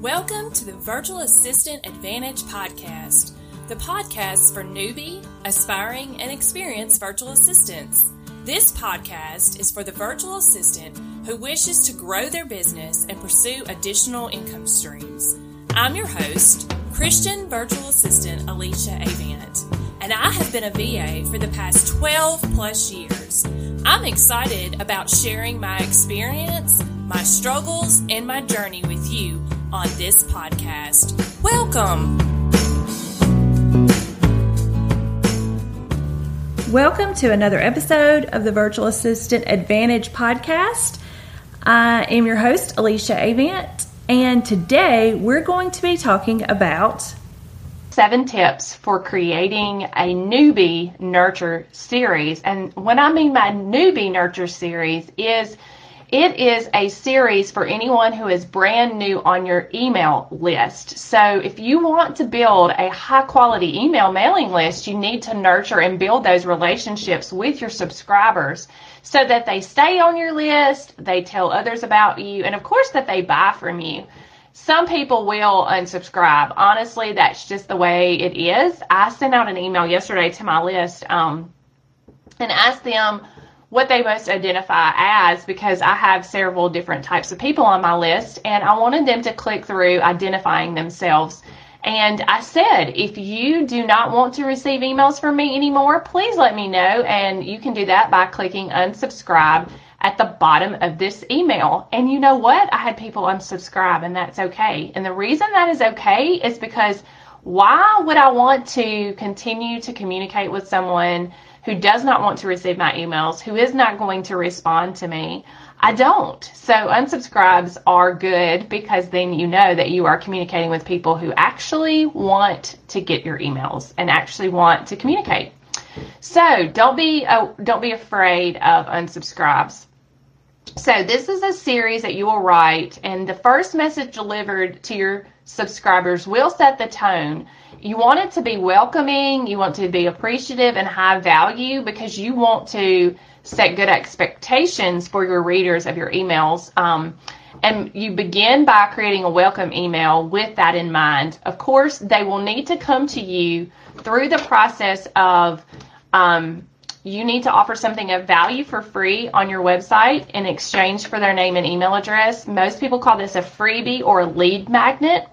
Welcome to the Virtual Assistant Advantage podcast, the podcast for newbie, aspiring, and experienced virtual assistants. This podcast is for the virtual assistant who wishes to grow their business and pursue additional income streams. I'm your host, Christian virtual assistant Alyssa Avant, and I have been a VA for the past 12 plus years. I'm excited about sharing my experience, my struggles, and my journey with you on this podcast. Welcome. Welcome to another episode of the Virtual Assistant Advantage podcast. I am your host, Alyssa Avant, and today we're going to be talking about seven tips for creating a newbie nurture series. And what I mean by newbie nurture series is it is a series for anyone who is brand new on your email list. So if you want to build a high quality email mailing list, you need to nurture and build those relationships with your subscribers so that they stay on your list, they tell others about you, and of course that they buy from you. Some people will unsubscribe. Honestly, that's just the way it is. I sent out an email yesterday to my list um, and asked them what they most identify as because I have several different types of people on my list and I wanted them to click through identifying themselves. And I said, if you do not want to receive emails from me anymore, please let me know. And you can do that by clicking unsubscribe at the bottom of this email. And you know what? I had people unsubscribe and that's okay. And the reason that is okay is because why would I want to continue to communicate with someone who does not want to receive my emails, who is not going to respond to me, I don't. So unsubscribes are good because then you know that you are communicating with people who actually want to get your emails and actually want to communicate. So don't be uh, don't be afraid of unsubscribes. So this is a series that you will write, and the first message delivered to your subscribers will set the tone you want it to be welcoming, you want to be appreciative and high value because you want to set good expectations for your readers of your emails. Um, and you begin by creating a welcome email with that in mind. Of course, they will need to come to you through the process of um, you need to offer something of value for free on your website in exchange for their name and email address. Most people call this a freebie or a lead magnet.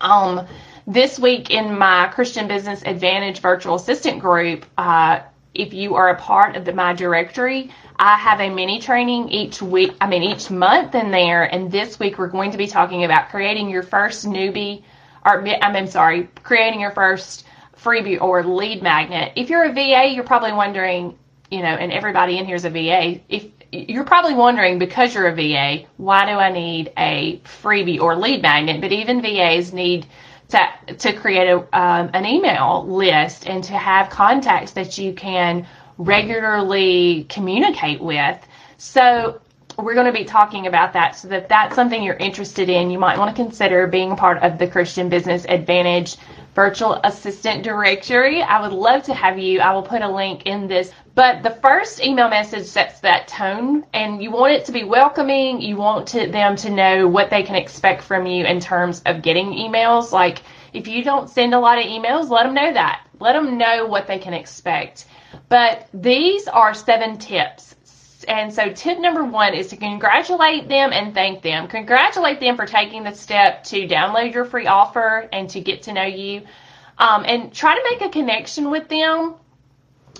Um, this week in my Christian Business Advantage Virtual Assistant group, uh, if you are a part of the, my directory, I have a mini training each week, I mean, each month in there. And this week we're going to be talking about creating your first newbie, or I'm sorry, creating your first freebie or lead magnet. If you're a VA, you're probably wondering, you know, and everybody in here is a VA. If you're probably wondering because you're a VA, why do I need a freebie or lead magnet? But even VAs need to, to create a, um, an email list and to have contacts that you can regularly communicate with. So we're going to be talking about that. So that that's something you're interested in, you might want to consider being a part of the Christian Business Advantage virtual assistant directory. I would love to have you. I will put a link in this. But the first email message sets that tone, and you want it to be welcoming. You want to, them to know what they can expect from you in terms of getting emails. Like, if you don't send a lot of emails, let them know that. Let them know what they can expect. But these are seven tips and so, tip number one is to congratulate them and thank them. Congratulate them for taking the step to download your free offer and to get to know you. Um, and try to make a connection with them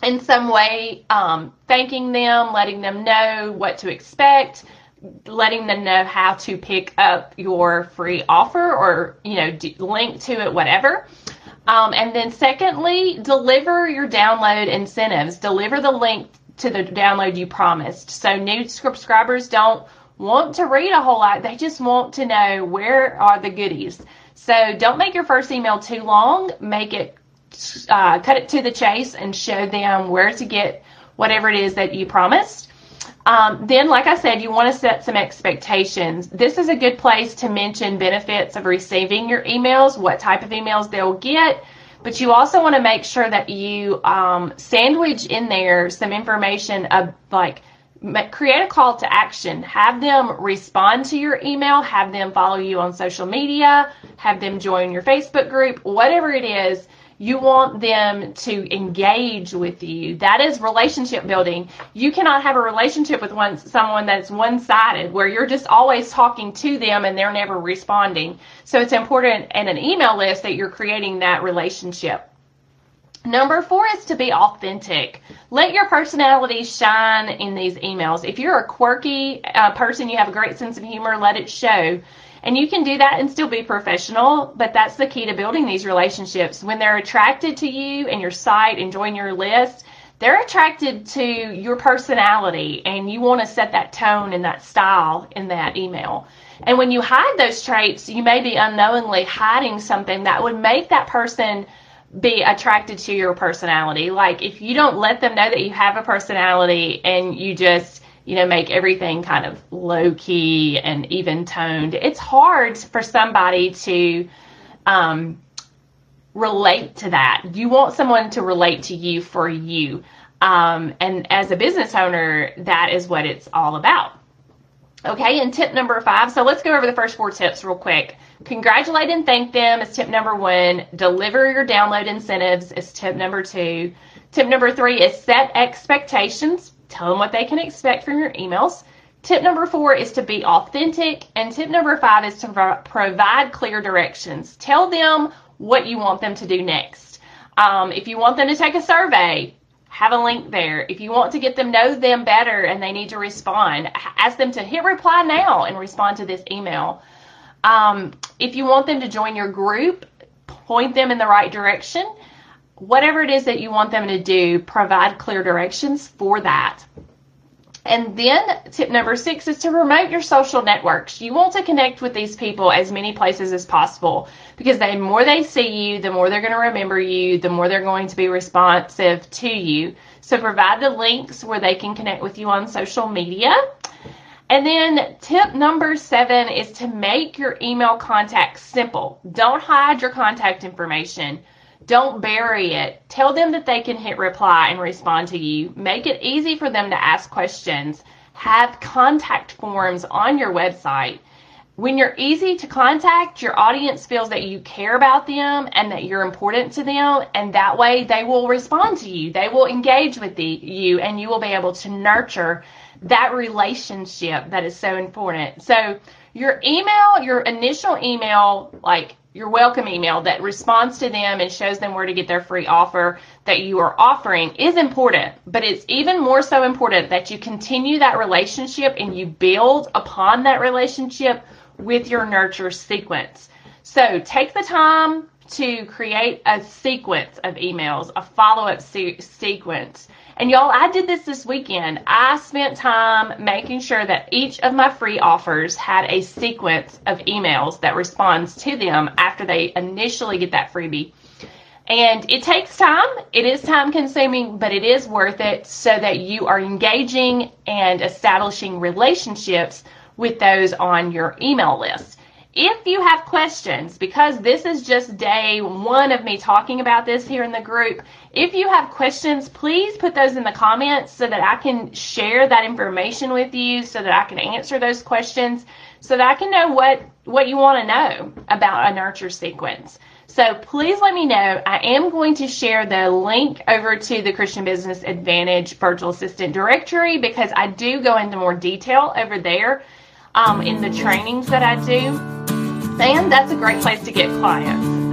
in some way, um, thanking them, letting them know what to expect, letting them know how to pick up your free offer or, you know, link to it, whatever. Um, and then secondly, deliver your download incentives. Deliver the link to the download you promised. So new subscribers don't want to read a whole lot. They just want to know where are the goodies. So don't make your first email too long. Make it, uh, cut it to the chase and show them where to get whatever it is that you promised. Um, then, like I said, you want to set some expectations. This is a good place to mention benefits of receiving your emails, what type of emails they'll get, but you also want to make sure that you um, sandwich in there some information of like create a call to action. Have them respond to your email, have them follow you on social media, have them join your Facebook group, whatever it is. You want them to engage with you. That is relationship building. You cannot have a relationship with one someone that's one-sided where you're just always talking to them and they're never responding. So it's important in an email list that you're creating that relationship. Number four is to be authentic. Let your personality shine in these emails. If you're a quirky uh, person, you have a great sense of humor, let it show. And you can do that and still be professional, but that's the key to building these relationships. When they're attracted to you and your site and join your list, they're attracted to your personality and you want to set that tone and that style in that email. And when you hide those traits, you may be unknowingly hiding something that would make that person be attracted to your personality. Like if you don't let them know that you have a personality and you just, you know, make everything kind of low key and even toned, it's hard for somebody to um, relate to that. You want someone to relate to you for you. Um, and as a business owner, that is what it's all about. Okay, and tip number five. So let's go over the first four tips real quick. Congratulate and thank them is tip number one. Deliver your download incentives is tip number two. Tip number three is set expectations. Tell them what they can expect from your emails. Tip number four is to be authentic. And tip number five is to provide clear directions. Tell them what you want them to do next. Um, if you want them to take a survey, have a link there. If you want to get them know them better and they need to respond, ask them to hit reply now and respond to this email. Um, if you want them to join your group, point them in the right direction. Whatever it is that you want them to do, provide clear directions for that. And then tip number six is to promote your social networks. You want to connect with these people as many places as possible because the more they see you, the more they're going to remember you, the more they're going to be responsive to you. So provide the links where they can connect with you on social media. And then tip number seven is to make your email contact simple. Don't hide your contact information. Don't bury it. Tell them that they can hit reply and respond to you. Make it easy for them to ask questions. Have contact forms on your website. When you're easy to contact, your audience feels that you care about them and that you're important to them, and that way they will respond to you. They will engage with the, you, and you will be able to nurture that relationship that is so important. So, your email, your initial email, like your welcome email that responds to them and shows them where to get their free offer that you are offering is important, but it's even more so important that you continue that relationship and you build upon that relationship with your nurture sequence. So take the time to create a sequence of emails, a follow up se- sequence. And y'all, I did this this weekend. I spent time making sure that each of my free offers had a sequence of emails that responds to them after they initially get that freebie. And it takes time. It is time consuming, but it is worth it so that you are engaging and establishing relationships with those on your email list. If you have questions, because this is just day one of me talking about this here in the group, if you have questions, please put those in the comments so that I can share that information with you, so that I can answer those questions, so that I can know what, what you want to know about a nurture sequence. So please let me know. I am going to share the link over to the Christian Business Advantage Virtual Assistant directory because I do go into more detail over there um, in the trainings that I do. And that's a great place to get clients.